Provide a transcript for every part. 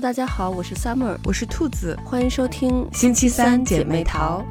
Hello，大家好，我是 Summer，我是兔子，欢迎收听星期三姐妹淘。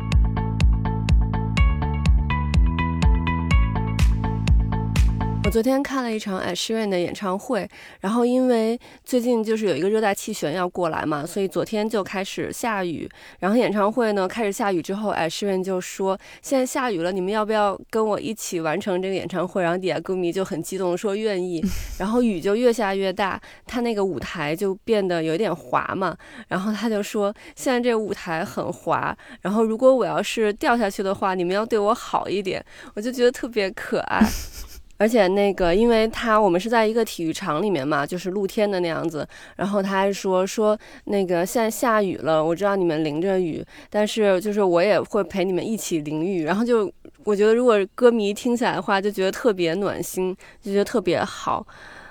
我昨天看了一场艾诗润的演唱会，然后因为最近就是有一个热带气旋要过来嘛，所以昨天就开始下雨。然后演唱会呢开始下雨之后，艾诗润就说：“现在下雨了，你们要不要跟我一起完成这个演唱会？”然后底下歌迷就很激动说愿意。然后雨就越下越大，他那个舞台就变得有点滑嘛。然后他就说：“现在这个舞台很滑，然后如果我要是掉下去的话，你们要对我好一点。”我就觉得特别可爱。而且那个，因为他我们是在一个体育场里面嘛，就是露天的那样子。然后他还说说那个现在下雨了，我知道你们淋着雨，但是就是我也会陪你们一起淋雨。然后就我觉得，如果歌迷听起来的话，就觉得特别暖心，就觉得特别好。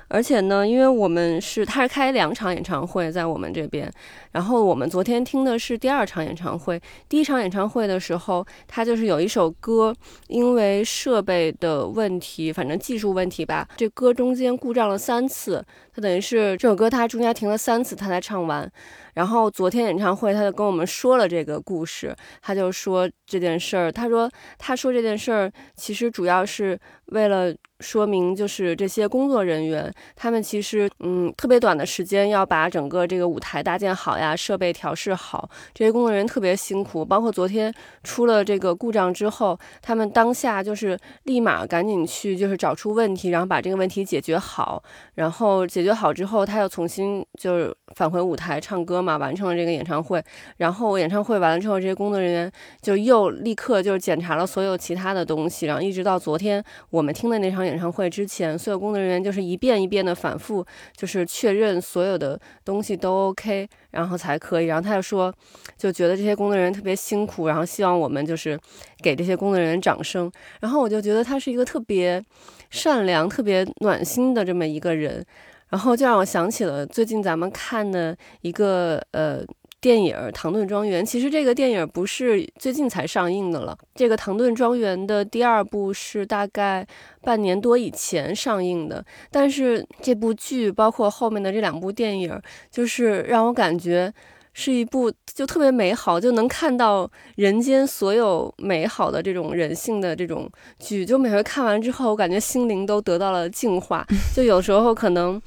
而且呢，因为我们是他是开两场演唱会在我们这边，然后我们昨天听的是第二场演唱会。第一场演唱会的时候，他就是有一首歌，因为设备的问题，反正技术问题吧，这歌中间故障了三次。他等于是这首歌他中间停了三次，他才唱完。然后昨天演唱会，他就跟我们说了这个故事，他就说这件事儿，他说他说这件事儿其实主要是为了。说明就是这些工作人员，他们其实嗯特别短的时间要把整个这个舞台搭建好呀，设备调试好，这些工作人员特别辛苦。包括昨天出了这个故障之后，他们当下就是立马赶紧去就是找出问题，然后把这个问题解决好。然后解决好之后，他又重新就是返回舞台唱歌嘛，完成了这个演唱会。然后演唱会完了之后，这些工作人员就又立刻就是检查了所有其他的东西，然后一直到昨天我们听的那场。演唱会之前，所有工作人员就是一遍一遍的反复，就是确认所有的东西都 OK，然后才可以。然后他就说，就觉得这些工作人员特别辛苦，然后希望我们就是给这些工作人员掌声。然后我就觉得他是一个特别善良、特别暖心的这么一个人。然后就让我想起了最近咱们看的一个呃。电影《唐顿庄园》其实这个电影不是最近才上映的了。这个《唐顿庄园》的第二部是大概半年多以前上映的，但是这部剧包括后面的这两部电影，就是让我感觉是一部就特别美好，就能看到人间所有美好的这种人性的这种剧。就每回看完之后，我感觉心灵都得到了净化。就有时候可能。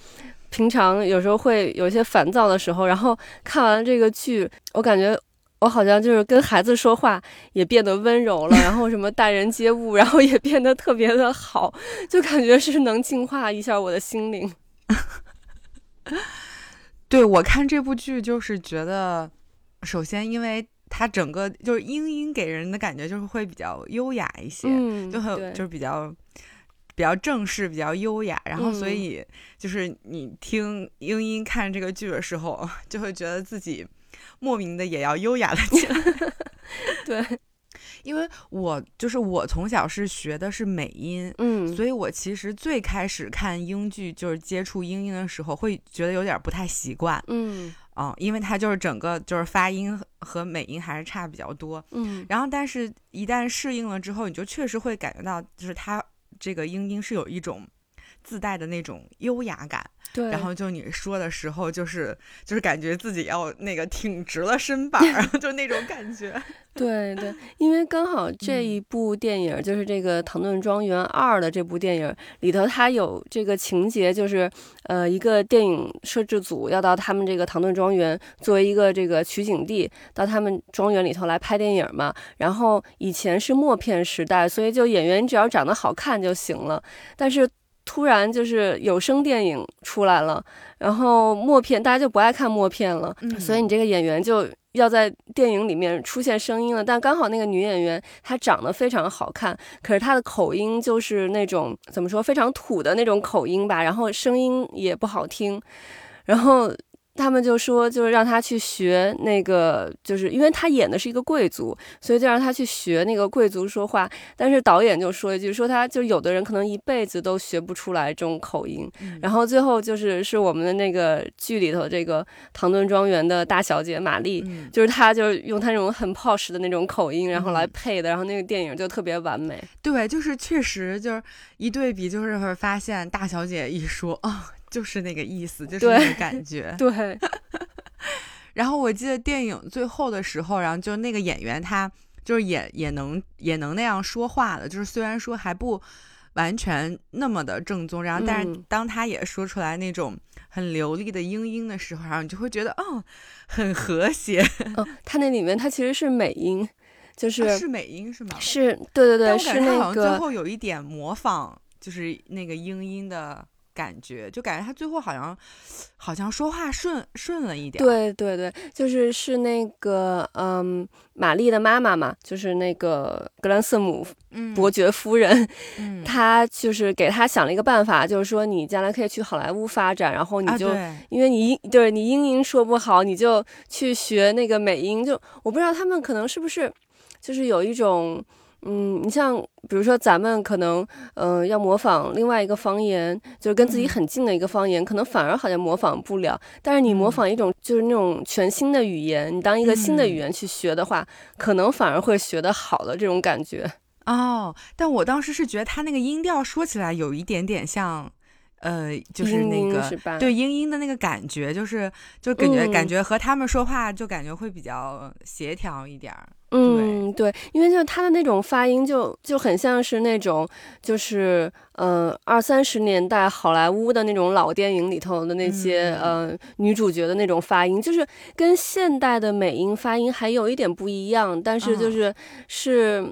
平常有时候会有一些烦躁的时候，然后看完这个剧，我感觉我好像就是跟孩子说话也变得温柔了，然后什么待人接物，然后也变得特别的好，就感觉是能净化一下我的心灵。对我看这部剧，就是觉得，首先因为它整个就是英英给人的感觉就是会比较优雅一些，就很就是比较。比较正式，比较优雅，然后所以就是你听英音看这个剧的时候，就会觉得自己莫名的也要优雅了起来。对，因为我就是我从小是学的是美音，嗯，所以我其实最开始看英剧就是接触英音的时候，会觉得有点不太习惯，嗯，啊，因为它就是整个就是发音和美音还是差比较多，嗯，然后但是一旦适应了之后，你就确实会感觉到就是它。这个英音是有一种自带的那种优雅感，对。然后就你说的时候，就是就是感觉自己要那个挺直了身板，就那种感觉。对对，因为刚好这一部电影就是这个《唐顿庄园二》的这部电影里头，它有这个情节，就是呃，一个电影摄制组要到他们这个唐顿庄园作为一个这个取景地，到他们庄园里头来拍电影嘛。然后以前是默片时代，所以就演员只要长得好看就行了。但是突然就是有声电影出来了，然后默片大家就不爱看默片了，所以你这个演员就。要在电影里面出现声音了，但刚好那个女演员她长得非常好看，可是她的口音就是那种怎么说非常土的那种口音吧，然后声音也不好听，然后。他们就说，就是让他去学那个，就是因为他演的是一个贵族，所以就让他去学那个贵族说话。但是导演就说一句，说他就有的人可能一辈子都学不出来这种口音。然后最后就是是我们的那个剧里头这个唐顿庄园的大小姐玛丽，就是她就是用她那种很 posh 的那种口音，然后来配的，然后那个电影就特别完美。对，就是确实就是一对比，就是会发现大小姐一说啊。就是那个意思，就是那个感觉。对，然后我记得电影最后的时候，然后就那个演员他就是也也能也能那样说话了，就是虽然说还不完全那么的正宗，然后但是当他也说出来那种很流利的英音的时候，然后你就会觉得哦，很和谐。哦，他那里面他其实是美音，就是是美音是吗？是对对对，是那个最后有一点模仿，就是那个英音的。感觉就感觉他最后好像，好像说话顺顺了一点。对对对，就是是那个嗯，玛丽的妈妈嘛，就是那个格兰瑟姆伯爵夫人，她就是给他想了一个办法，就是说你将来可以去好莱坞发展，然后你就因为你英对你英音说不好，你就去学那个美音。就我不知道他们可能是不是就是有一种。嗯，你像比如说咱们可能，嗯，要模仿另外一个方言，就是跟自己很近的一个方言，可能反而好像模仿不了。但是你模仿一种就是那种全新的语言，你当一个新的语言去学的话，可能反而会学得好的这种感觉。哦，但我当时是觉得他那个音调说起来有一点点像。呃，就是那个对英英的那个感觉，就是就感觉感觉和他们说话就感觉会比较协调一点儿。嗯，对，因为就他的那种发音就就很像是那种就是呃二三十年代好莱坞的那种老电影里头的那些呃女主角的那种发音，就是跟现代的美音发音还有一点不一样，但是就是是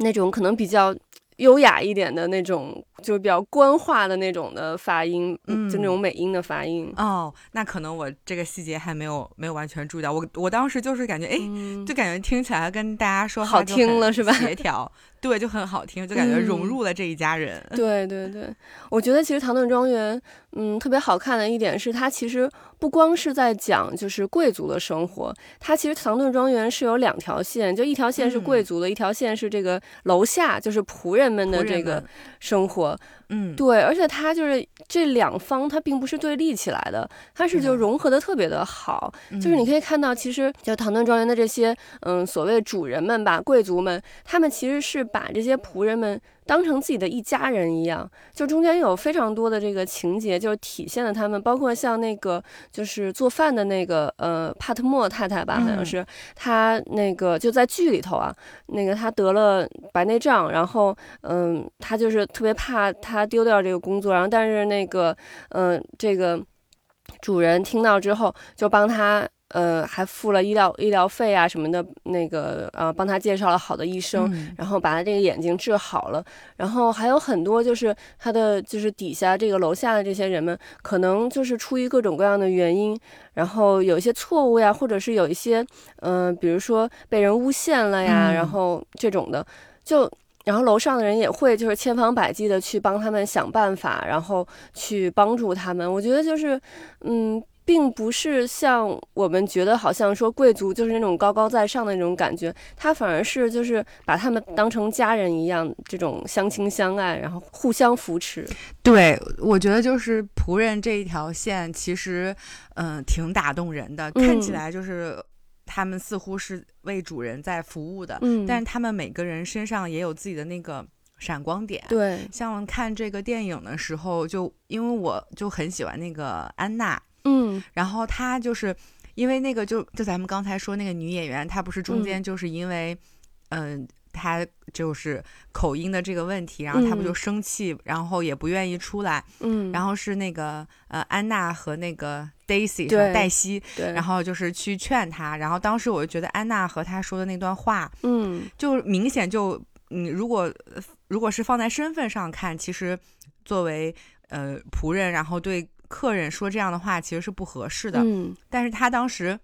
那种可能比较。优雅一点的那种，就是比较官话的那种的发音，嗯，就那种美音的发音。哦，那可能我这个细节还没有没有完全注意到。我我当时就是感觉，哎，就感觉听起来跟大家说好听了是吧？协调，对，就很好听，就感觉融入了这一家人。对对对，我觉得其实《唐顿庄园》嗯特别好看的一点是，它其实。不光是在讲就是贵族的生活，它其实唐顿庄园是有两条线，就一条线是贵族的，一条线是这个楼下就是仆人们的这个生活。过嗯，对，而且它就是这两方，它并不是对立起来的，它是就融合的特别的好。就是你可以看到，其实就唐顿庄园的这些嗯所谓主人们吧，贵族们，他们其实是把这些仆人们。当成自己的一家人一样，就中间有非常多的这个情节，就是体现了他们，包括像那个就是做饭的那个呃帕特莫太太吧，好像是。她那个就在剧里头啊，那个她得了白内障，然后嗯，她就是特别怕她丢掉这个工作，然后但是那个嗯这个主人听到之后就帮他。呃，还付了医疗医疗费啊什么的，那个呃，帮他介绍了好的医生，然后把他这个眼睛治好了。然后还有很多就是他的就是底下这个楼下的这些人们，可能就是出于各种各样的原因，然后有一些错误呀，或者是有一些嗯，比如说被人诬陷了呀，然后这种的，就然后楼上的人也会就是千方百计的去帮他们想办法，然后去帮助他们。我觉得就是嗯。并不是像我们觉得好像说贵族就是那种高高在上的那种感觉，他反而是就是把他们当成家人一样，这种相亲相爱，然后互相扶持。对，我觉得就是仆人这一条线，其实嗯挺打动人的，看起来就是他们似乎是为主人在服务的，嗯，但是他们每个人身上也有自己的那个闪光点。对，像看这个电影的时候，就因为我就很喜欢那个安娜。嗯，然后她就是因为那个，就就咱们刚才说那个女演员，她不是中间就是因为，嗯，她就是口音的这个问题，然后他不就生气，然后也不愿意出来，嗯，然后是那个呃安娜和那个 Daisy 黛西，对，然后就是去劝他，然后当时我就觉得安娜和他说的那段话，嗯，就明显就你如果如果是放在身份上看，其实作为呃仆人，然后对。客人说这样的话其实是不合适的，嗯，但是他当时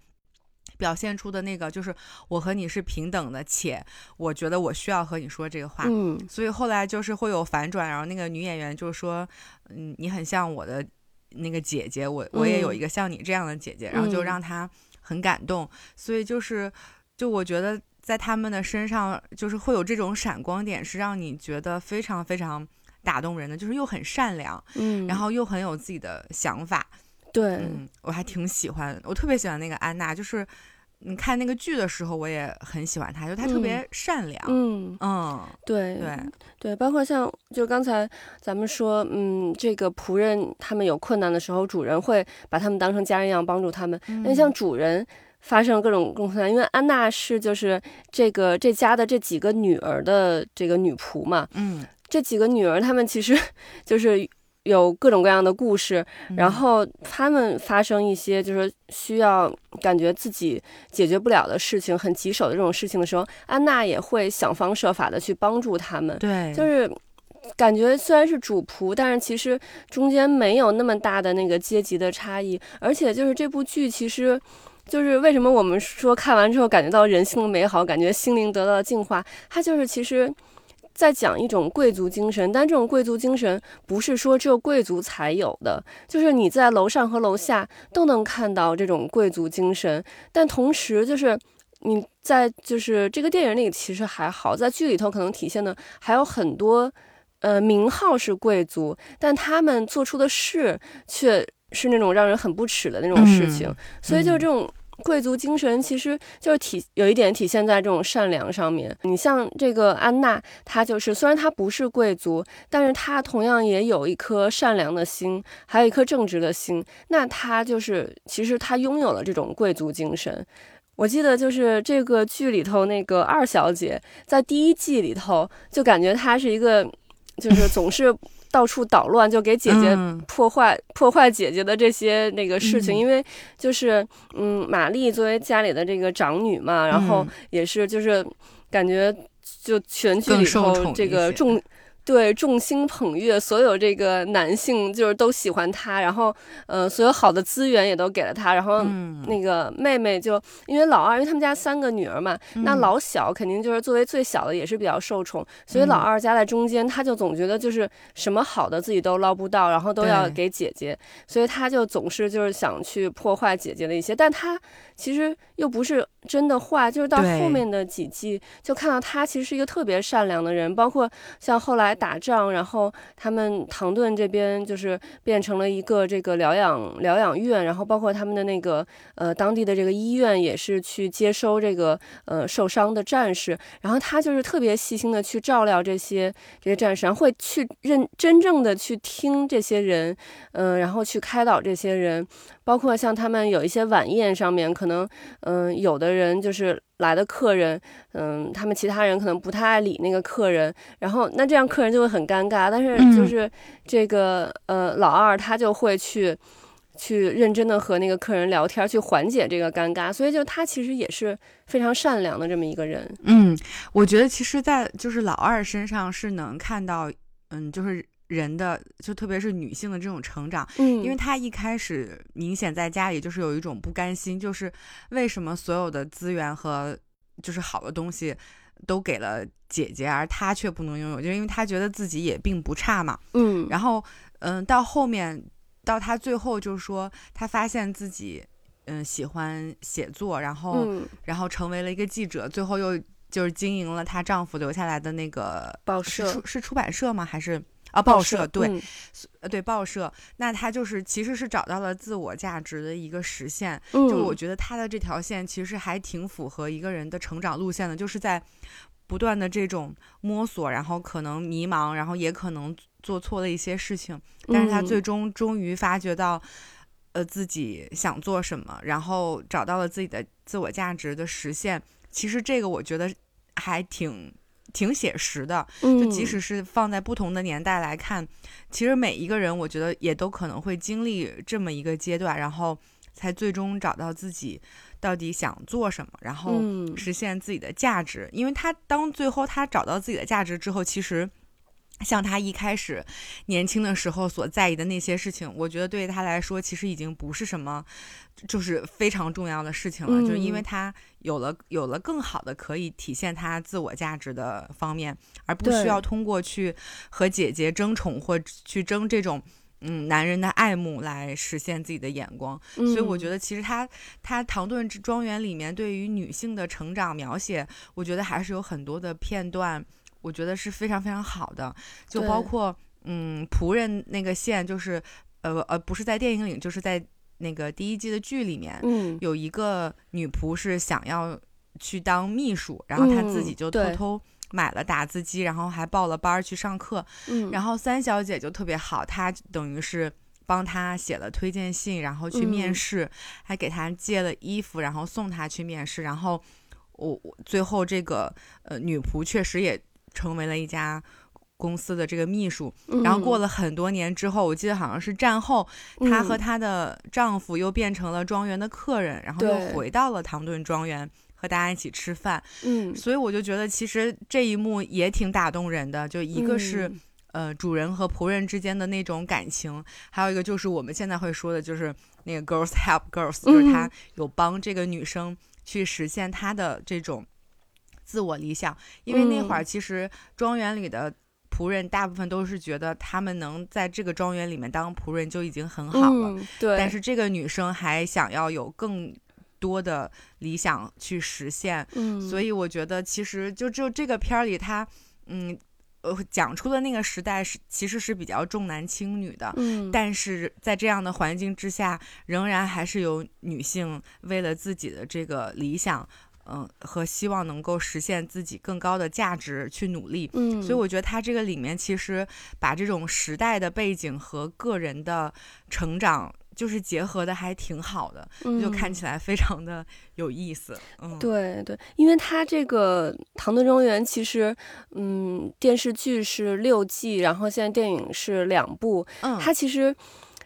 表现出的那个就是我和你是平等的，且我觉得我需要和你说这个话，嗯，所以后来就是会有反转，然后那个女演员就说，嗯，你很像我的那个姐姐，我我也有一个像你这样的姐姐，然后就让她很感动，所以就是就我觉得在他们的身上就是会有这种闪光点，是让你觉得非常非常。打动人的就是又很善良，嗯，然后又很有自己的想法，对，嗯，我还挺喜欢，我特别喜欢那个安娜，就是你看那个剧的时候，我也很喜欢他，就他特别善良。嗯嗯，对对对，包括像就刚才咱们说，嗯，这个仆人他们有困难的时候，主人会把他们当成家人一样帮助他们。那像主人发生各种困难，因为安娜是就是这个这家的这几个女儿的这个女仆嘛。嗯，这几个女儿她们其实 就是。有各种各样的故事，然后他们发生一些就是需要感觉自己解决不了的事情，很棘手的这种事情的时候，安娜也会想方设法的去帮助他们。对，就是感觉虽然是主仆，但是其实中间没有那么大的那个阶级的差异，而且就是这部剧，其实就是为什么我们说看完之后感觉到人性的美好，感觉心灵得到了净化，它就是其实。在讲一种贵族精神，但这种贵族精神不是说只有贵族才有的，就是你在楼上和楼下都能看到这种贵族精神。但同时，就是你在就是这个电影里其实还好，在剧里头可能体现的还有很多，呃，名号是贵族，但他们做出的事却是那种让人很不耻的那种事情。所以，就这种。贵族精神其实就是体有一点体现在这种善良上面。你像这个安娜，她就是虽然她不是贵族，但是她同样也有一颗善良的心，还有一颗正直的心。那她就是其实她拥有了这种贵族精神。我记得就是这个剧里头那个二小姐，在第一季里头就感觉她是一个，就是总是。到处捣乱，就给姐姐破坏破坏姐姐的这些那个事情，因为就是嗯，玛丽作为家里的这个长女嘛，然后也是就是感觉就全剧里头这个重。对，众星捧月，所有这个男性就是都喜欢她，然后，呃，所有好的资源也都给了她，然后那个妹妹就因为老二，因为他们家三个女儿嘛，那老小肯定就是作为最小的也是比较受宠，所以老二夹在中间，他就总觉得就是什么好的自己都捞不到，然后都要给姐姐，所以他就总是就是想去破坏姐姐的一些，但他其实又不是。真的坏，就是到后面的几季，就看到他其实是一个特别善良的人。包括像后来打仗，然后他们唐顿这边就是变成了一个这个疗养疗养院，然后包括他们的那个呃当地的这个医院也是去接收这个呃受伤的战士。然后他就是特别细心的去照料这些这些战士，然后会去认真正的去听这些人，嗯，然后去开导这些人。包括像他们有一些晚宴上面，可能嗯有的人就是来的客人，嗯他们其他人可能不太爱理那个客人，然后那这样客人就会很尴尬。但是就是这个呃老二他就会去去认真的和那个客人聊天，去缓解这个尴尬。所以就他其实也是非常善良的这么一个人。嗯，我觉得其实，在就是老二身上是能看到，嗯就是。人的就特别是女性的这种成长，嗯，因为她一开始明显在家里就是有一种不甘心，就是为什么所有的资源和就是好的东西都给了姐姐，而她却不能拥有，就是因为她觉得自己也并不差嘛，嗯，然后嗯，到后面到她最后就是说，她发现自己嗯喜欢写作，然后然后成为了一个记者，最后又就是经营了她丈夫留下来的那个报社，是出版社吗？还是？啊，报社对，呃，对报社，那他就是其实是找到了自我价值的一个实现。就我觉得他的这条线其实还挺符合一个人的成长路线的，就是在不断的这种摸索，然后可能迷茫，然后也可能做错了一些事情，但是他最终终于发觉到，呃，自己想做什么，然后找到了自己的自我价值的实现。其实这个我觉得还挺。挺写实的，就即使是放在不同的年代来看，其实每一个人，我觉得也都可能会经历这么一个阶段，然后才最终找到自己到底想做什么，然后实现自己的价值。因为他当最后他找到自己的价值之后，其实。像他一开始年轻的时候所在意的那些事情，我觉得对他来说其实已经不是什么，就是非常重要的事情了。就是因为他有了有了更好的可以体现他自我价值的方面，而不需要通过去和姐姐争宠或去争这种嗯男人的爱慕来实现自己的眼光。所以我觉得其实他他唐顿庄园里面对于女性的成长描写，我觉得还是有很多的片段。我觉得是非常非常好的，就包括嗯仆人那个线，就是呃呃不是在电影里，就是在那个第一季的剧里面，嗯，有一个女仆是想要去当秘书，然后她自己就偷偷买了打字机，然后还报了班去上课。嗯，然后三小姐就特别好，她等于是帮她写了推荐信，然后去面试，还给她借了衣服，然后送她去面试。然后我我最后这个呃女仆确实也成为了一家。公司的这个秘书，然后过了很多年之后，我记得好像是战后，她和她的丈夫又变成了庄园的客人，然后又回到了唐顿庄园和大家一起吃饭。嗯，所以我就觉得其实这一幕也挺打动人的，就一个是呃主人和仆人之间的那种感情，还有一个就是我们现在会说的就是那个 girls help girls，就是她有帮这个女生去实现她的这种自我理想，因为那会儿其实庄园里的。仆人大部分都是觉得他们能在这个庄园里面当仆人就已经很好了，对。但是这个女生还想要有更多的理想去实现，嗯。所以我觉得其实就就这个片儿里，他嗯呃讲出的那个时代是其实是比较重男轻女的，嗯。但是在这样的环境之下，仍然还是有女性为了自己的这个理想。嗯，和希望能够实现自己更高的价值去努力，嗯，所以我觉得他这个里面其实把这种时代的背景和个人的成长就是结合的还挺好的，就看起来非常的有意思。嗯，对对，因为它这个《唐顿庄园》其实，嗯，电视剧是六季，然后现在电影是两部，嗯，它其实。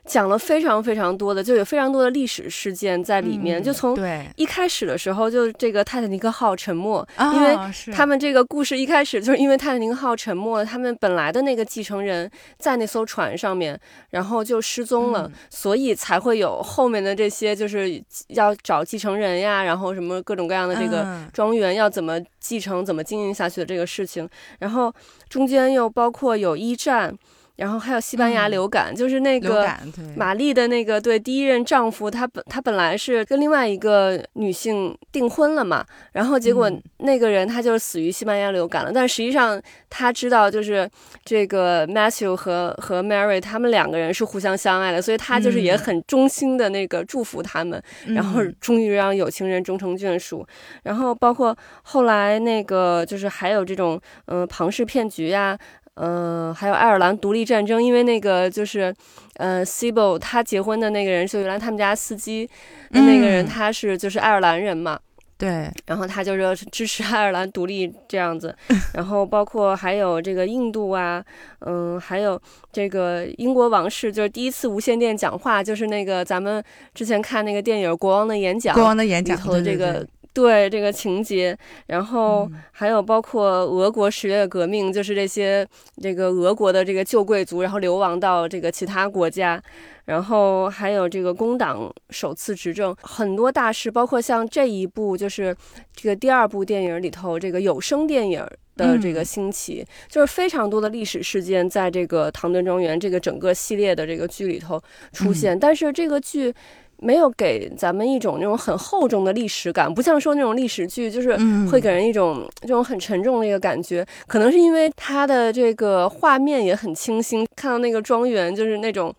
讲了非常非常多的，就有非常多的历史事件在里面。就从一开始的时候，就这个泰坦尼克号沉没，因为他们这个故事一开始就是因为泰坦尼克号沉没，他们本来的那个继承人在那艘船上面，然后就失踪了，所以才会有后面的这些，就是要找继承人呀，然后什么各种各样的这个庄园要怎么继承、怎么经营下去的这个事情。然后中间又包括有一战。然后还有西班牙流感，就是那个玛丽的那个对第一任丈夫，他本他本来是跟另外一个女性订婚了嘛，然后结果那个人他就死于西班牙流感了。但实际上他知道，就是这个 Matthew 和和 Mary 他们两个人是互相相爱的，所以他就是也很衷心的那个祝福他们，然后终于让有情人终成眷属。然后包括后来那个就是还有这种嗯庞氏骗局呀。嗯，还有爱尔兰独立战争，因为那个就是，呃 s i b o 他结婚的那个人是原来他们家司机的那个人，他是就是爱尔兰人嘛，对，然后他就是支持爱尔兰独立这样子，然后包括还有这个印度啊，嗯，还有这个英国王室，就是第一次无线电讲话，就是那个咱们之前看那个电影《国王的演讲》，国王的演讲里头的这个。对这个情节，然后还有包括俄国十月革命，就是这些这个俄国的这个旧贵族，然后流亡到这个其他国家，然后还有这个工党首次执政，很多大事，包括像这一部就是这个第二部电影里头这个有声电影的这个兴起，就是非常多的历史事件在这个《唐顿庄园》这个整个系列的这个剧里头出现，但是这个剧。没有给咱们一种那种很厚重的历史感，不像说那种历史剧，就是会给人一种这种很沉重的一个感觉。可能是因为它的这个画面也很清新，看到那个庄园就是那种。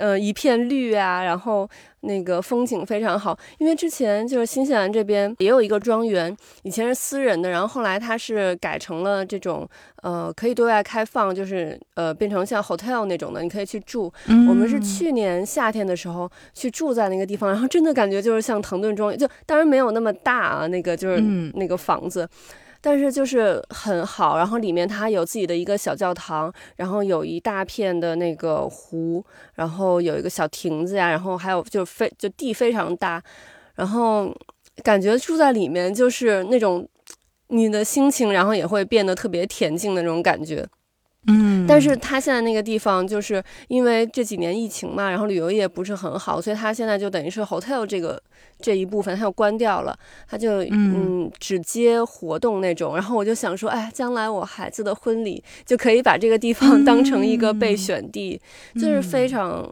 呃，一片绿啊，然后那个风景非常好。因为之前就是新西兰这边也有一个庄园，以前是私人的，然后后来它是改成了这种呃可以对外开放，就是呃变成像 hotel 那种的，你可以去住。我们是去年夏天的时候去住在那个地方，然后真的感觉就是像唐顿庄园，就当然没有那么大啊，那个就是那个房子。但是就是很好，然后里面它有自己的一个小教堂，然后有一大片的那个湖，然后有一个小亭子呀，然后还有就非就地非常大，然后感觉住在里面就是那种你的心情，然后也会变得特别恬静的那种感觉。嗯，但是他现在那个地方就是因为这几年疫情嘛，然后旅游业不是很好，所以他现在就等于是 hotel 这个这一部分他又关掉了，他就嗯只接活动那种。然后我就想说，哎，将来我孩子的婚礼就可以把这个地方当成一个备选地，就是非常。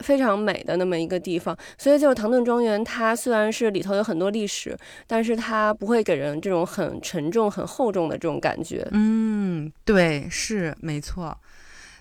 非常美的那么一个地方，所以就是唐顿庄园，它虽然是里头有很多历史，但是它不会给人这种很沉重、很厚重的这种感觉。嗯，对，是没错。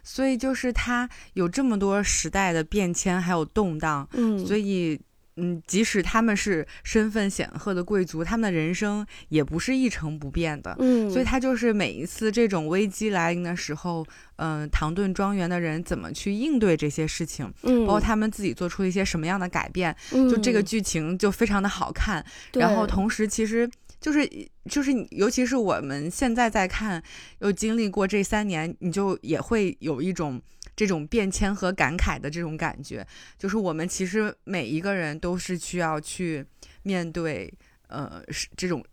所以就是它有这么多时代的变迁还有动荡，嗯，所以。嗯，即使他们是身份显赫的贵族，他们的人生也不是一成不变的。嗯，所以他就是每一次这种危机来临的时候，嗯，唐顿庄园的人怎么去应对这些事情，嗯，包括他们自己做出一些什么样的改变，就这个剧情就非常的好看。然后同时，其实就是就是，尤其是我们现在在看，又经历过这三年，你就也会有一种。这种变迁和感慨的这种感觉，就是我们其实每一个人都是需要去面对，呃，是这种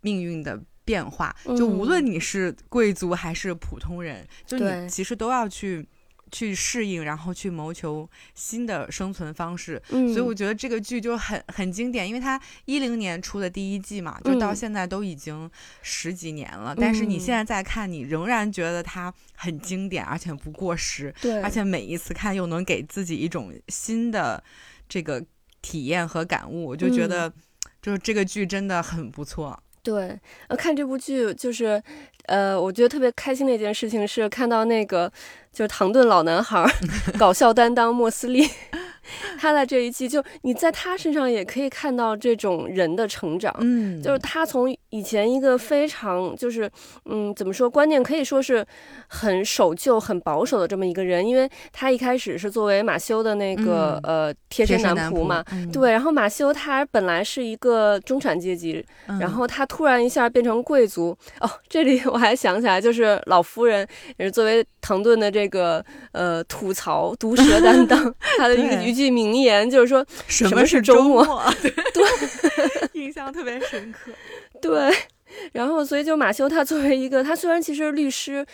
命运的变化。就无论你是贵族还是普通人，就你其实都要去。去适应，然后去谋求新的生存方式。嗯，所以我觉得这个剧就很很经典，因为它一零年出的第一季嘛，就到现在都已经十几年了。但是你现在再看，你仍然觉得它很经典，而且不过时。对，而且每一次看又能给自己一种新的这个体验和感悟，我就觉得就是这个剧真的很不错。对，呃，看这部剧就是，呃，我觉得特别开心的一件事情是看到那个就是唐顿老男孩 搞笑担当莫斯利。他在这一季，就你在他身上也可以看到这种人的成长，嗯，就是他从以前一个非常就是，嗯，怎么说，观念可以说是很守旧、很保守的这么一个人，因为他一开始是作为马修的那个呃贴身男仆嘛，对，然后马修他本来是一个中产阶级，然后他突然一下变成贵族，哦，这里我还想起来，就是老夫人也是作为唐顿的这个呃吐槽毒舌担当，他的一个一句名言就是说，什么是周末？对，印象特别深刻。对，然后所以就马修他作为一个，他虽然其实律师，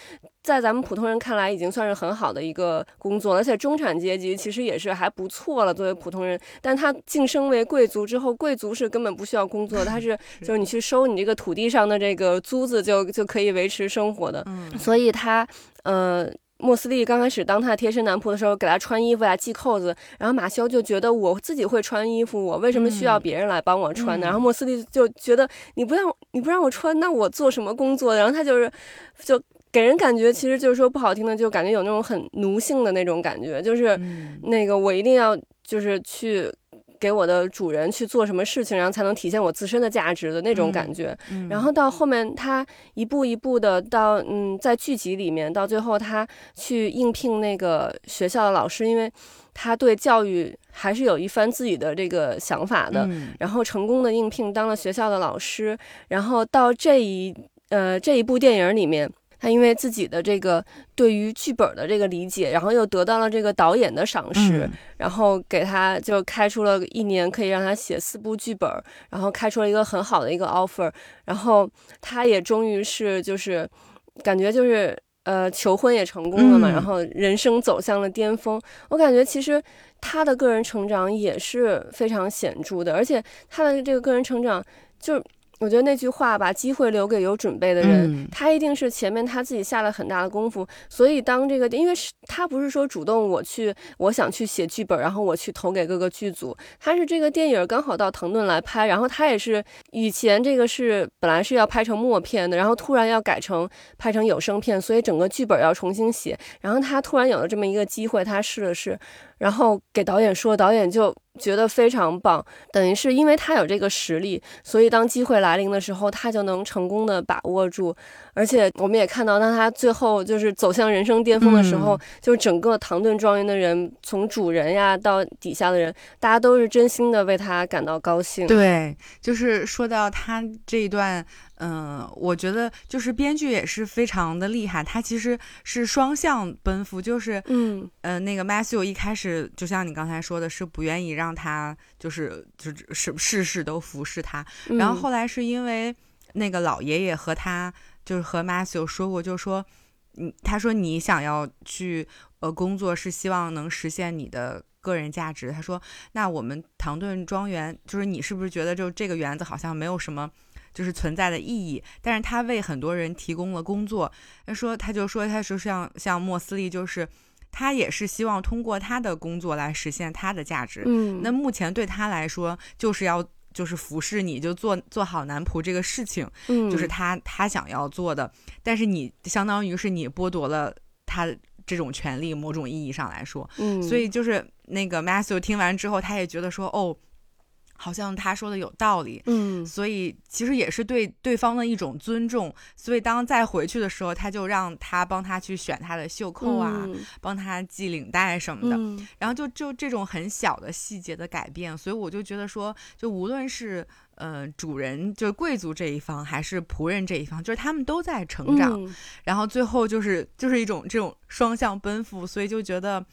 在咱们普通人看来已经算是很好的一个工作，而且中产阶级其实也是还不错了。作为普通人，但他晋升为贵族之后，贵族是根本不需要工作，他是就是你去收你这个土地上的这个租子就就可以维持生活的。嗯，所以他呃。莫斯利刚开始当他的贴身男仆的时候，给他穿衣服呀、系扣子，然后马修就觉得我自己会穿衣服，我为什么需要别人来帮我穿呢？然后莫斯利就觉得你不让你不让我穿，那我做什么工作？然后他就是就给人感觉，其实就是说不好听的，就感觉有那种很奴性的那种感觉，就是那个我一定要就是去。给我的主人去做什么事情，然后才能体现我自身的价值的那种感觉。然后到后面，他一步一步的到，嗯，在剧集里面，到最后他去应聘那个学校的老师，因为他对教育还是有一番自己的这个想法的。然后成功的应聘当了学校的老师。然后到这一，呃，这一部电影里面。他因为自己的这个对于剧本的这个理解，然后又得到了这个导演的赏识，然后给他就开出了一年可以让他写四部剧本，然后开出了一个很好的一个 offer，然后他也终于是就是感觉就是呃求婚也成功了嘛，然后人生走向了巅峰。我感觉其实他的个人成长也是非常显著的，而且他的这个个人成长就。我觉得那句话把机会留给有准备的人，他一定是前面他自己下了很大的功夫。所以当这个，因为是他不是说主动我去，我想去写剧本，然后我去投给各个剧组。他是这个电影刚好到腾顿来拍，然后他也是以前这个是本来是要拍成默片的，然后突然要改成拍成有声片，所以整个剧本要重新写。然后他突然有了这么一个机会，他试了试，然后给导演说，导演就。觉得非常棒，等于是因为他有这个实力，所以当机会来临的时候，他就能成功的把握住。而且我们也看到，当他最后就是走向人生巅峰的时候，就是整个唐顿庄园的人，从主人呀到底下的人，大家都是真心的为他感到高兴。对，就是说到他这一段。嗯，我觉得就是编剧也是非常的厉害，他其实是双向奔赴，就是嗯呃，那个 Matthew 一开始就像你刚才说的，是不愿意让他就是就是事事都服侍他，然后后来是因为那个老爷爷和他就是和 Matthew 说过，就说嗯，他说你想要去呃工作是希望能实现你的个人价值，他说那我们唐顿庄园就是你是不是觉得就这个园子好像没有什么。就是存在的意义，但是他为很多人提供了工作。他说，他就说，他说像像莫斯利，就是他也是希望通过他的工作来实现他的价值。嗯，那目前对他来说，就是要就是服侍你，就做做好男仆这个事情，就是他他想要做的。但是你相当于是你剥夺了他这种权利，某种意义上来说，嗯，所以就是那个 Matthew 听完之后，他也觉得说，哦。好像他说的有道理，嗯，所以其实也是对对方的一种尊重。所以当再回去的时候，他就让他帮他去选他的袖扣啊，帮他系领带什么的。然后就就这种很小的细节的改变，所以我就觉得说，就无论是呃主人，就是贵族这一方，还是仆人这一方，就是他们都在成长。然后最后就是就是一种这种双向奔赴，所以就觉得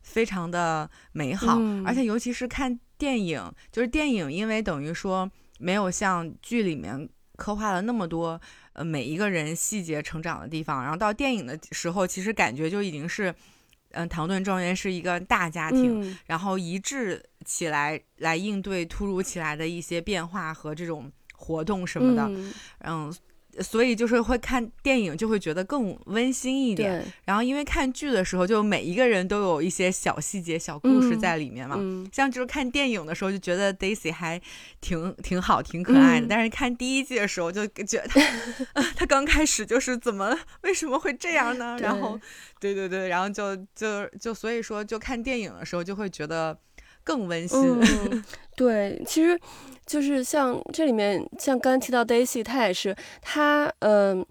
非常的美好。而且尤其是看。电影就是电影，因为等于说没有像剧里面刻画了那么多，呃，每一个人细节成长的地方。然后到电影的时候，其实感觉就已经是，嗯，唐顿庄园是一个大家庭，然后一致起来来应对突如其来的一些变化和这种活动什么的，嗯。所以就是会看电影，就会觉得更温馨一点。然后因为看剧的时候，就每一个人都有一些小细节、小故事在里面嘛。像就是看电影的时候，就觉得 Daisy 还挺挺好、挺可爱的。但是看第一季的时候，就觉得他刚开始就是怎么为什么会这样呢？然后，对对对，然后就就就所以说，就看电影的时候就会觉得更温馨。对，其实。就是像这里面，像刚提到 Daisy，她也是，她嗯，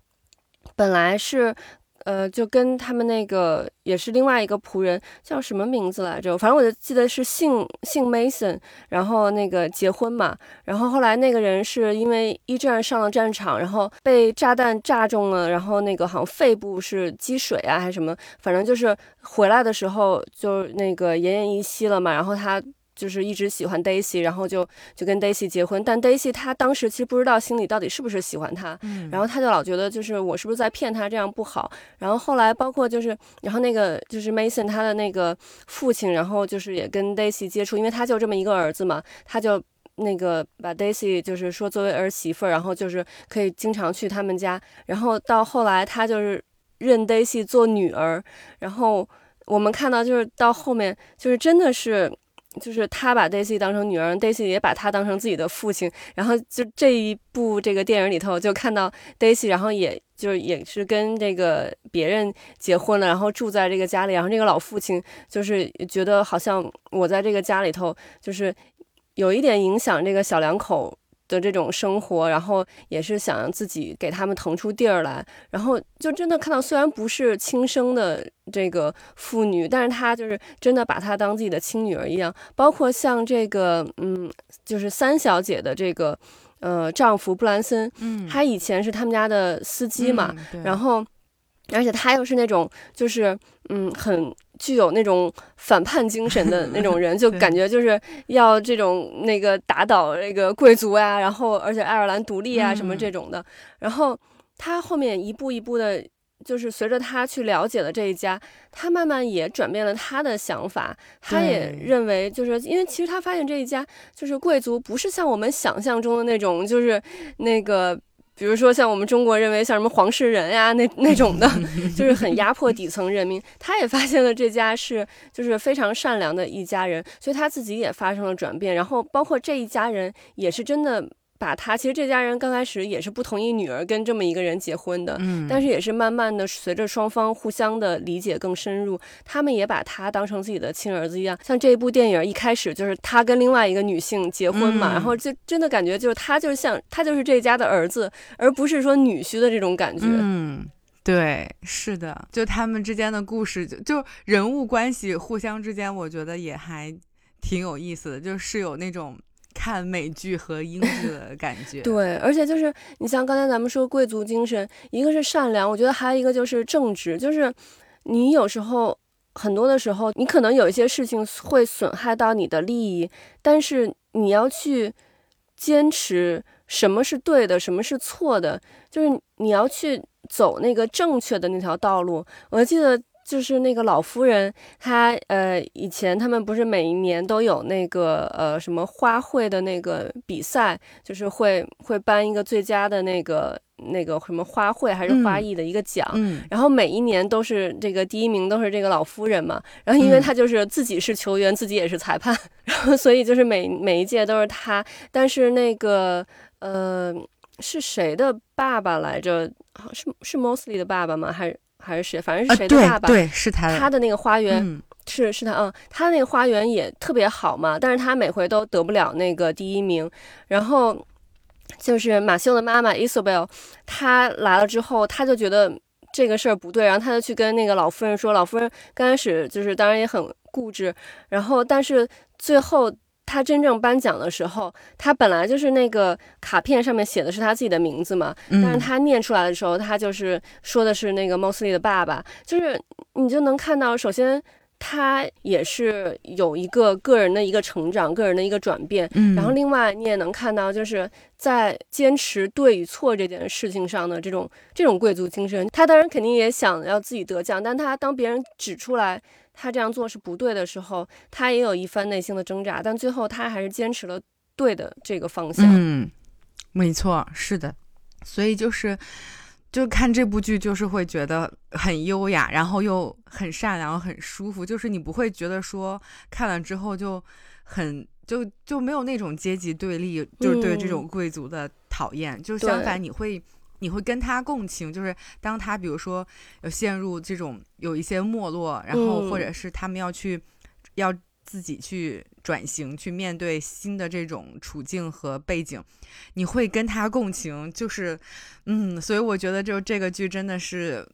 本来是呃，就跟他们那个也是另外一个仆人，叫什么名字来着？反正我就记得是姓姓 Mason，然后那个结婚嘛，然后后来那个人是因为一战上了战场，然后被炸弹炸中了，然后那个好像肺部是积水啊还是什么，反正就是回来的时候就那个奄奄一息了嘛，然后他。就是一直喜欢 Daisy，然后就就跟 Daisy 结婚，但 Daisy 她当时其实不知道心里到底是不是喜欢他，然后他就老觉得就是我是不是在骗他，这样不好。然后后来包括就是，然后那个就是 Mason 他的那个父亲，然后就是也跟 Daisy 接触，因为他就这么一个儿子嘛，他就那个把 Daisy 就是说作为儿媳妇儿，然后就是可以经常去他们家。然后到后来他就是认 Daisy 做女儿，然后我们看到就是到后面就是真的是。就是他把 Daisy 当成女儿，Daisy 也把他当成自己的父亲。然后就这一部这个电影里头，就看到 Daisy，然后也就是也是跟这个别人结婚了，然后住在这个家里。然后这个老父亲就是觉得好像我在这个家里头，就是有一点影响这个小两口。的这种生活，然后也是想让自己给他们腾出地儿来，然后就真的看到，虽然不是亲生的这个妇女，但是她就是真的把她当自己的亲女儿一样。包括像这个，嗯，就是三小姐的这个，呃，丈夫布兰森，嗯，他以前是他们家的司机嘛，然后。而且他又是那种，就是嗯，很具有那种反叛精神的那种人，就 感觉就是要这种那个打倒那个贵族呀，然后而且爱尔兰独立啊什么这种的。然后他后面一步一步的，就是随着他去了解了这一家，他慢慢也转变了他的想法。他也认为，就是因为其实他发现这一家就是贵族，不是像我们想象中的那种，就是那个。比如说，像我们中国认为像什么黄世仁呀，那那种的，就是很压迫底层人民。他也发现了这家是就是非常善良的一家人，所以他自己也发生了转变。然后，包括这一家人也是真的。把他其实这家人刚开始也是不同意女儿跟这么一个人结婚的，嗯，但是也是慢慢的随着双方互相的理解更深入，他们也把他当成自己的亲儿子一样。像这一部电影一开始就是他跟另外一个女性结婚嘛，然后就真的感觉就是他就是像他就是这家的儿子，而不是说女婿的这种感觉。嗯，对，是的，就他们之间的故事，就就人物关系互相之间，我觉得也还挺有意思的，就是有那种。看美剧和英剧的感觉，对，而且就是你像刚才咱们说贵族精神，一个是善良，我觉得还有一个就是正直，就是你有时候很多的时候，你可能有一些事情会损害到你的利益，但是你要去坚持什么是对的，什么是错的，就是你要去走那个正确的那条道路。我记得。就是那个老夫人，她呃，以前他们不是每一年都有那个呃什么花卉的那个比赛，就是会会颁一个最佳的那个那个什么花卉还是花艺的一个奖，然后每一年都是这个第一名都是这个老夫人嘛，然后因为她就是自己是球员，自己也是裁判，然后所以就是每每一届都是她，但是那个呃是谁的爸爸来着？是是 Mostly 的爸爸吗？还是？还是谁，反正是谁的爸爸，对，是他，他的那个花园是是他，嗯，他那个花园也特别好嘛，但是他每回都得不了那个第一名，然后就是马修的妈妈 Isabel，她来了之后，她就觉得这个事儿不对，然后她就去跟那个老夫人说，老夫人刚开始就是当然也很固执，然后但是最后。他真正颁奖的时候，他本来就是那个卡片上面写的是他自己的名字嘛，但是他念出来的时候，他就是说的是那个 Mosley 的爸爸，就是你就能看到，首先他也是有一个个人的一个成长，个人的一个转变，然后另外你也能看到，就是在坚持对与错这件事情上的这种这种贵族精神，他当然肯定也想要自己得奖，但他当别人指出来。他这样做是不对的时候，他也有一番内心的挣扎，但最后他还是坚持了对的这个方向。嗯，没错，是的。所以就是，就看这部剧，就是会觉得很优雅，然后又很善良，很舒服。就是你不会觉得说看了之后就很就就没有那种阶级对立，就是对这种贵族的讨厌。就相反，你会。你会跟他共情，就是当他比如说有陷入这种有一些没落，然后或者是他们要去要自己去转型，去面对新的这种处境和背景，你会跟他共情，就是嗯，所以我觉得就这个剧真的是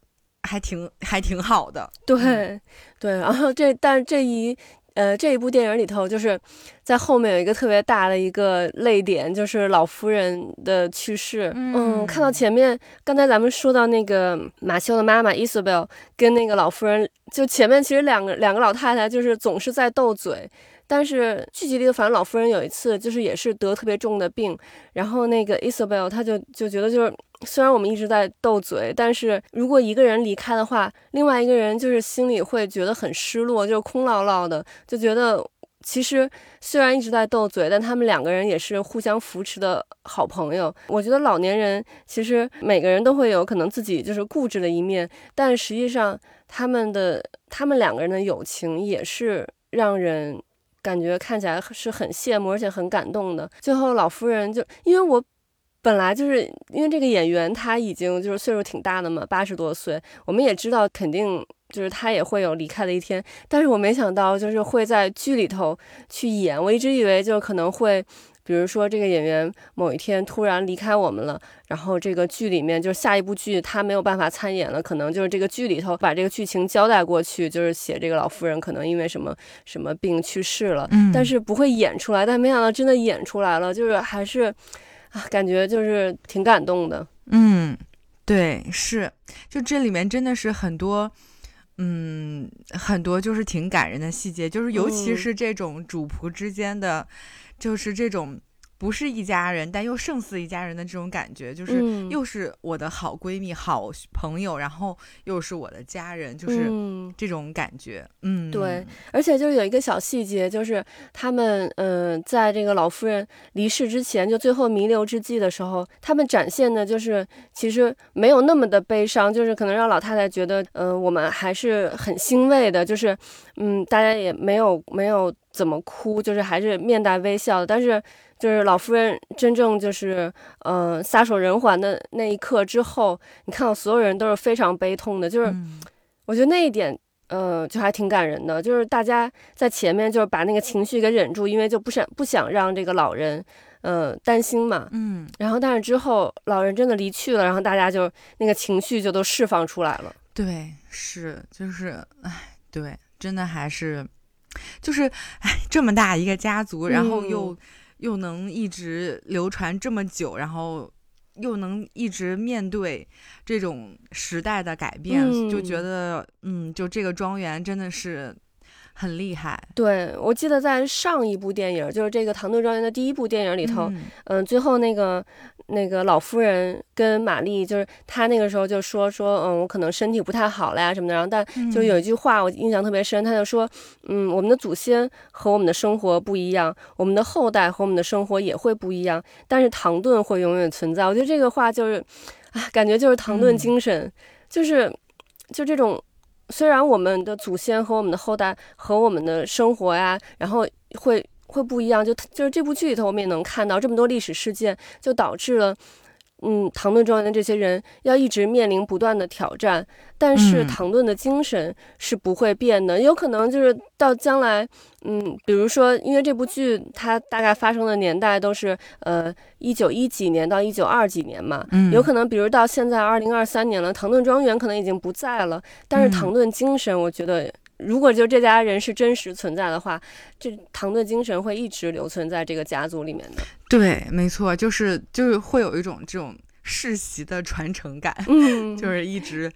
还挺还挺好的，对对，然后这但这一。呃，这一部电影里头，就是在后面有一个特别大的一个泪点，就是老夫人的去世。嗯，看到前面，刚才咱们说到那个马修的妈妈 Isabel 跟那个老夫人，就前面其实两个两个老太太就是总是在斗嘴。但是剧集里的反正老夫人有一次就是也是得特别重的病，然后那个 Isabel 她就就觉得就是虽然我们一直在斗嘴，但是如果一个人离开的话，另外一个人就是心里会觉得很失落，就是空落落的，就觉得其实虽然一直在斗嘴，但他们两个人也是互相扶持的好朋友。我觉得老年人其实每个人都会有可能自己就是固执的一面，但实际上他们的他们两个人的友情也是让人。感觉看起来是很羡慕，而且很感动的。最后老夫人就因为我本来就是因为这个演员他已经就是岁数挺大的嘛，八十多岁，我们也知道肯定就是他也会有离开的一天。但是我没想到就是会在剧里头去演，我一直以为就可能会。比如说，这个演员某一天突然离开我们了，然后这个剧里面就是下一部剧他没有办法参演了，可能就是这个剧里头把这个剧情交代过去，就是写这个老夫人可能因为什么什么病去世了，但是不会演出来。但没想到真的演出来了，就是还是啊，感觉就是挺感动的。嗯，对，是，就这里面真的是很多，嗯，很多就是挺感人的细节，就是尤其是这种主仆之间的。就是这种。不是一家人，但又胜似一家人的这种感觉，就是又是我的好闺蜜、好朋友，然后又是我的家人，就是这种感觉。嗯，对。而且就是有一个小细节，就是他们嗯，在这个老夫人离世之前，就最后弥留之际的时候，他们展现的就是其实没有那么的悲伤，就是可能让老太太觉得，嗯，我们还是很欣慰的，就是嗯，大家也没有没有怎么哭，就是还是面带微笑的，但是。就是老夫人真正就是，嗯，撒手人寰的那一刻之后，你看到所有人都是非常悲痛的。就是，我觉得那一点，呃，就还挺感人的。就是大家在前面就是把那个情绪给忍住，因为就不想不想让这个老人，嗯，担心嘛。嗯。然后，但是之后老人真的离去了，然后大家就那个情绪就都释放出来了。对，是，就是，哎，对，真的还是，就是，哎，这么大一个家族，然后又。又能一直流传这么久，然后又能一直面对这种时代的改变，就觉得，嗯，就这个庄园真的是。很厉害，对我记得在上一部电影，就是这个《唐顿庄园》的第一部电影里头，嗯，最后那个那个老夫人跟玛丽，就是她那个时候就说说，嗯，我可能身体不太好了呀什么的，然后但就有一句话我印象特别深，她就说，嗯，我们的祖先和我们的生活不一样，我们的后代和我们的生活也会不一样，但是唐顿会永远存在。我觉得这个话就是，啊，感觉就是唐顿精神，就是就这种。虽然我们的祖先和我们的后代和我们的生活呀，然后会会不一样，就就是这部剧里头我们也能看到这么多历史事件，就导致了嗯，唐顿庄园的这些人要一直面临不断的挑战，但是唐顿的精神是不会变的。有可能就是到将来，嗯，比如说，因为这部剧它大概发生的年代都是呃一九一几年到一九二几年嘛，有可能比如到现在二零二三年了，唐顿庄园可能已经不在了，但是唐顿精神，我觉得。如果就这家人是真实存在的话，这唐顿精神会一直留存在这个家族里面的。对，没错，就是就是会有一种这种世袭的传承感，嗯，就是一直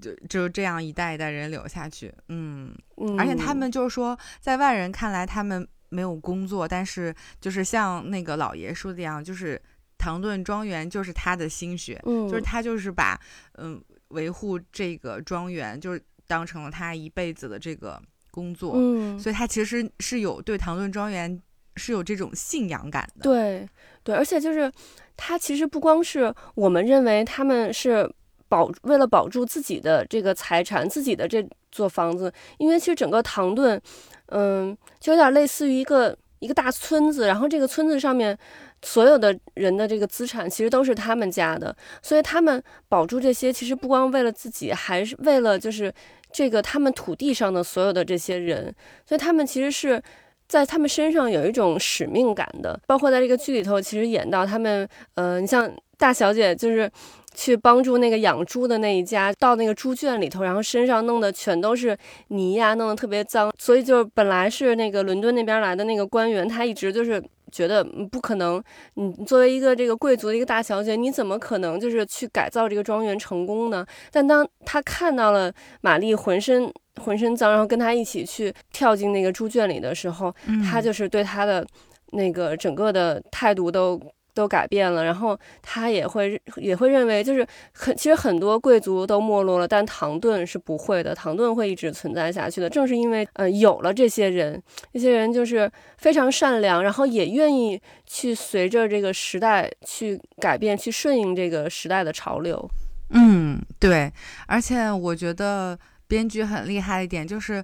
就就这样一代一代人留下去，嗯，而且他们就是说，在外人看来他们没有工作，但是就是像那个老爷说的一样，就是唐顿庄园就是他的心血，嗯，就是他就是把嗯维护这个庄园就是。当成了他一辈子的这个工作，嗯，所以他其实是有对唐顿庄园是有这种信仰感的，对对，而且就是他其实不光是我们认为他们是保为了保住自己的这个财产，自己的这座房子，因为其实整个唐顿，嗯，就有点类似于一个一个大村子，然后这个村子上面。所有的人的这个资产其实都是他们家的，所以他们保住这些，其实不光为了自己，还是为了就是这个他们土地上的所有的这些人，所以他们其实是在他们身上有一种使命感的。包括在这个剧里头，其实演到他们，呃，你像大小姐就是去帮助那个养猪的那一家，到那个猪圈里头，然后身上弄的全都是泥呀，弄得特别脏，所以就本来是那个伦敦那边来的那个官员，他一直就是。觉得不可能，你作为一个这个贵族的一个大小姐，你怎么可能就是去改造这个庄园成功呢？但当他看到了玛丽浑身浑身脏，然后跟他一起去跳进那个猪圈里的时候，他就是对他的那个整个的态度都。都改变了，然后他也会也会认为，就是很其实很多贵族都没落了，但唐顿是不会的，唐顿会一直存在下去的。正是因为呃有了这些人，这些人就是非常善良，然后也愿意去随着这个时代去改变，去顺应这个时代的潮流。嗯，对。而且我觉得编剧很厉害一点，就是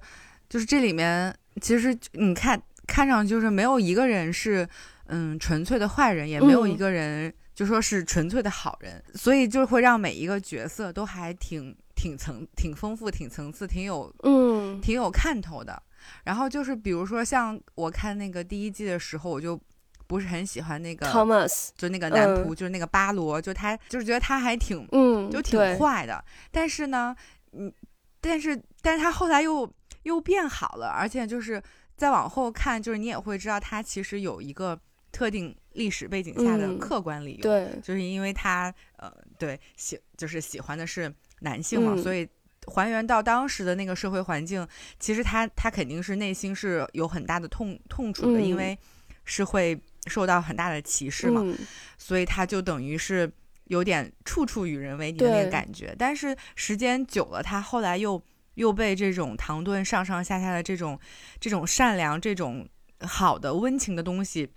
就是这里面其实你看看上去就是没有一个人是。嗯，纯粹的坏人也没有一个人就说是纯粹的好人，所以就会让每一个角色都还挺挺层挺丰富、挺层次、挺有嗯挺有看头的。然后就是比如说像我看那个第一季的时候，我就不是很喜欢那个 Thomas，就那个男仆，就是那个巴罗，就他就是觉得他还挺嗯就挺坏的。但是呢，嗯，但是但是他后来又又变好了，而且就是再往后看，就是你也会知道他其实有一个。特定历史背景下的客观理由，对，就是因为他呃，对喜就是喜欢的是男性嘛，所以还原到当时的那个社会环境，其实他他肯定是内心是有很大的痛痛楚的，因为是会受到很大的歧视嘛，所以他就等于是有点处处与人为敌的那个感觉。但是时间久了，他后来又又被这种唐顿上上下下的这种这种善良、这种好的温情的东西。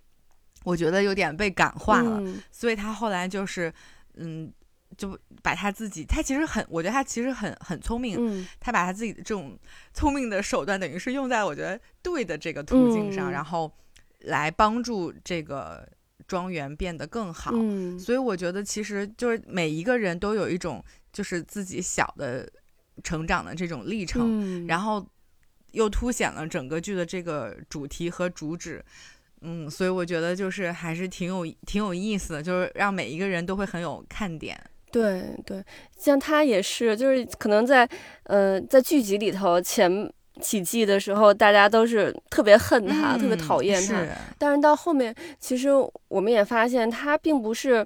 我觉得有点被感化了，所以他后来就是，嗯，就把他自己，他其实很，我觉得他其实很很聪明，他把他自己的这种聪明的手段，等于是用在我觉得对的这个途径上，然后来帮助这个庄园变得更好。所以我觉得其实就是每一个人都有一种就是自己小的成长的这种历程，然后又凸显了整个剧的这个主题和主旨。嗯，所以我觉得就是还是挺有挺有意思的，就是让每一个人都会很有看点。对对，像他也是，就是可能在呃在剧集里头前几季的时候，大家都是特别恨他，特别讨厌他。但是到后面，其实我们也发现他并不是。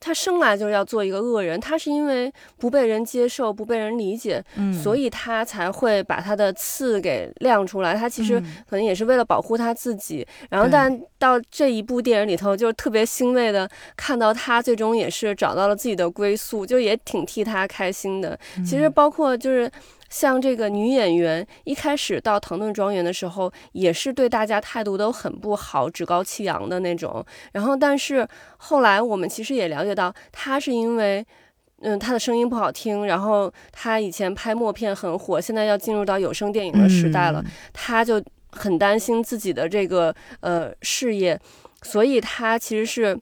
他生来就是要做一个恶人，他是因为不被人接受、不被人理解，所以他才会把他的刺给亮出来。他其实可能也是为了保护他自己。然后，但到这一部电影里头，就特别欣慰的看到他最终也是找到了自己的归宿，就也挺替他开心的。其实，包括就是。像这个女演员一开始到唐顿庄园的时候，也是对大家态度都很不好，趾高气扬的那种。然后，但是后来我们其实也了解到，她是因为，嗯，她的声音不好听，然后她以前拍默片很火，现在要进入到有声电影的时代了，她就很担心自己的这个呃事业，所以她其实是。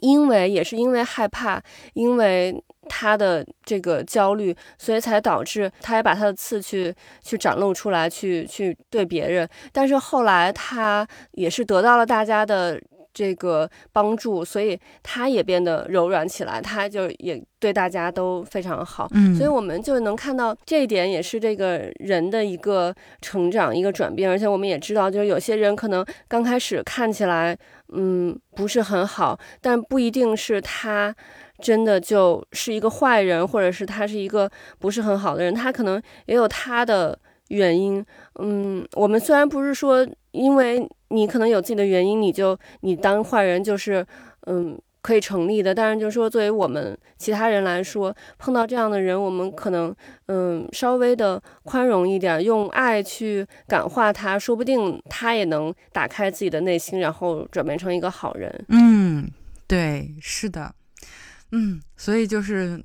因为也是因为害怕，因为他的这个焦虑，所以才导致他也把他的刺去去展露出来，去去对别人。但是后来他也是得到了大家的。这个帮助，所以他也变得柔软起来，他就也对大家都非常好。嗯，所以我们就能看到这一点，也是这个人的一个成长、一个转变。而且我们也知道，就是有些人可能刚开始看起来，嗯，不是很好，但不一定是他真的就是一个坏人，或者是他是一个不是很好的人，他可能也有他的原因。嗯，我们虽然不是说因为。你可能有自己的原因，你就你当坏人就是，嗯，可以成立的。但是就是说，作为我们其他人来说，碰到这样的人，我们可能，嗯，稍微的宽容一点，用爱去感化他，说不定他也能打开自己的内心，然后转变成一个好人。嗯，对，是的，嗯，所以就是。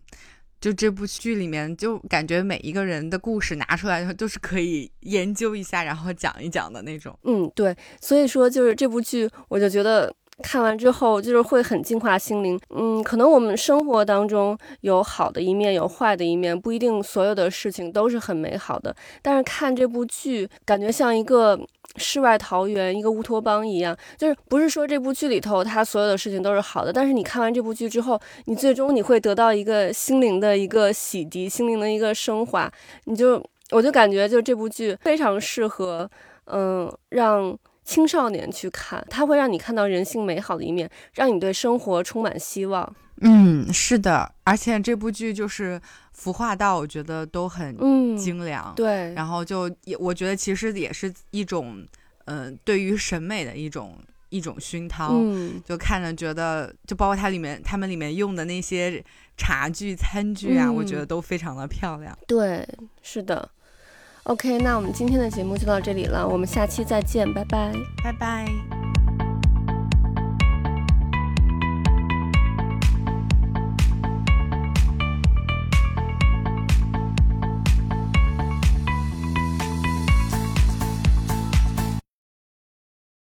就这部剧里面，就感觉每一个人的故事拿出来，都是可以研究一下，然后讲一讲的那种。嗯，对，所以说就是这部剧，我就觉得看完之后就是会很净化心灵。嗯，可能我们生活当中有好的一面，有坏的一面，不一定所有的事情都是很美好的。但是看这部剧，感觉像一个。世外桃源，一个乌托邦一样，就是不是说这部剧里头它所有的事情都是好的，但是你看完这部剧之后，你最终你会得到一个心灵的一个洗涤，心灵的一个升华。你就我就感觉，就这部剧非常适合，嗯，让青少年去看，它会让你看到人性美好的一面，让你对生活充满希望。嗯，是的，而且这部剧就是服化道，我觉得都很精良。对，然后就也我觉得其实也是一种，嗯，对于审美的一种一种熏陶。嗯，就看着觉得，就包括它里面他们里面用的那些茶具、餐具啊，我觉得都非常的漂亮。对，是的。OK，那我们今天的节目就到这里了，我们下期再见，拜拜，拜拜。